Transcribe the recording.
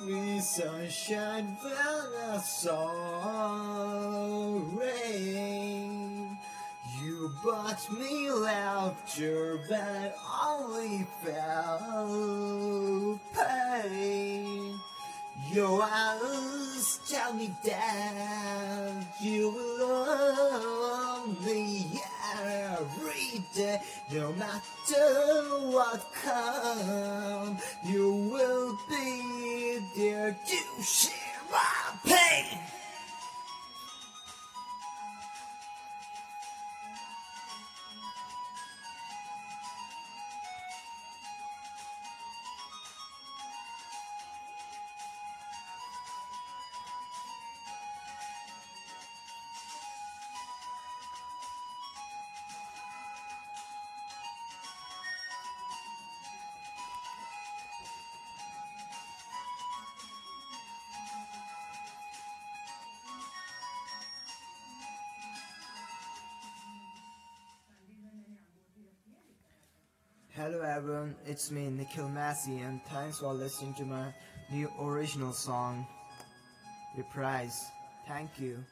me sunshine when I saw rain. You brought me laughter, but I only felt pain. Your eyes tell me that you love me every day. No matter what comes, you there to share my pain. Hello everyone, it's me Nikhil Massey and thanks for listening to my new original song, Reprise. Thank you.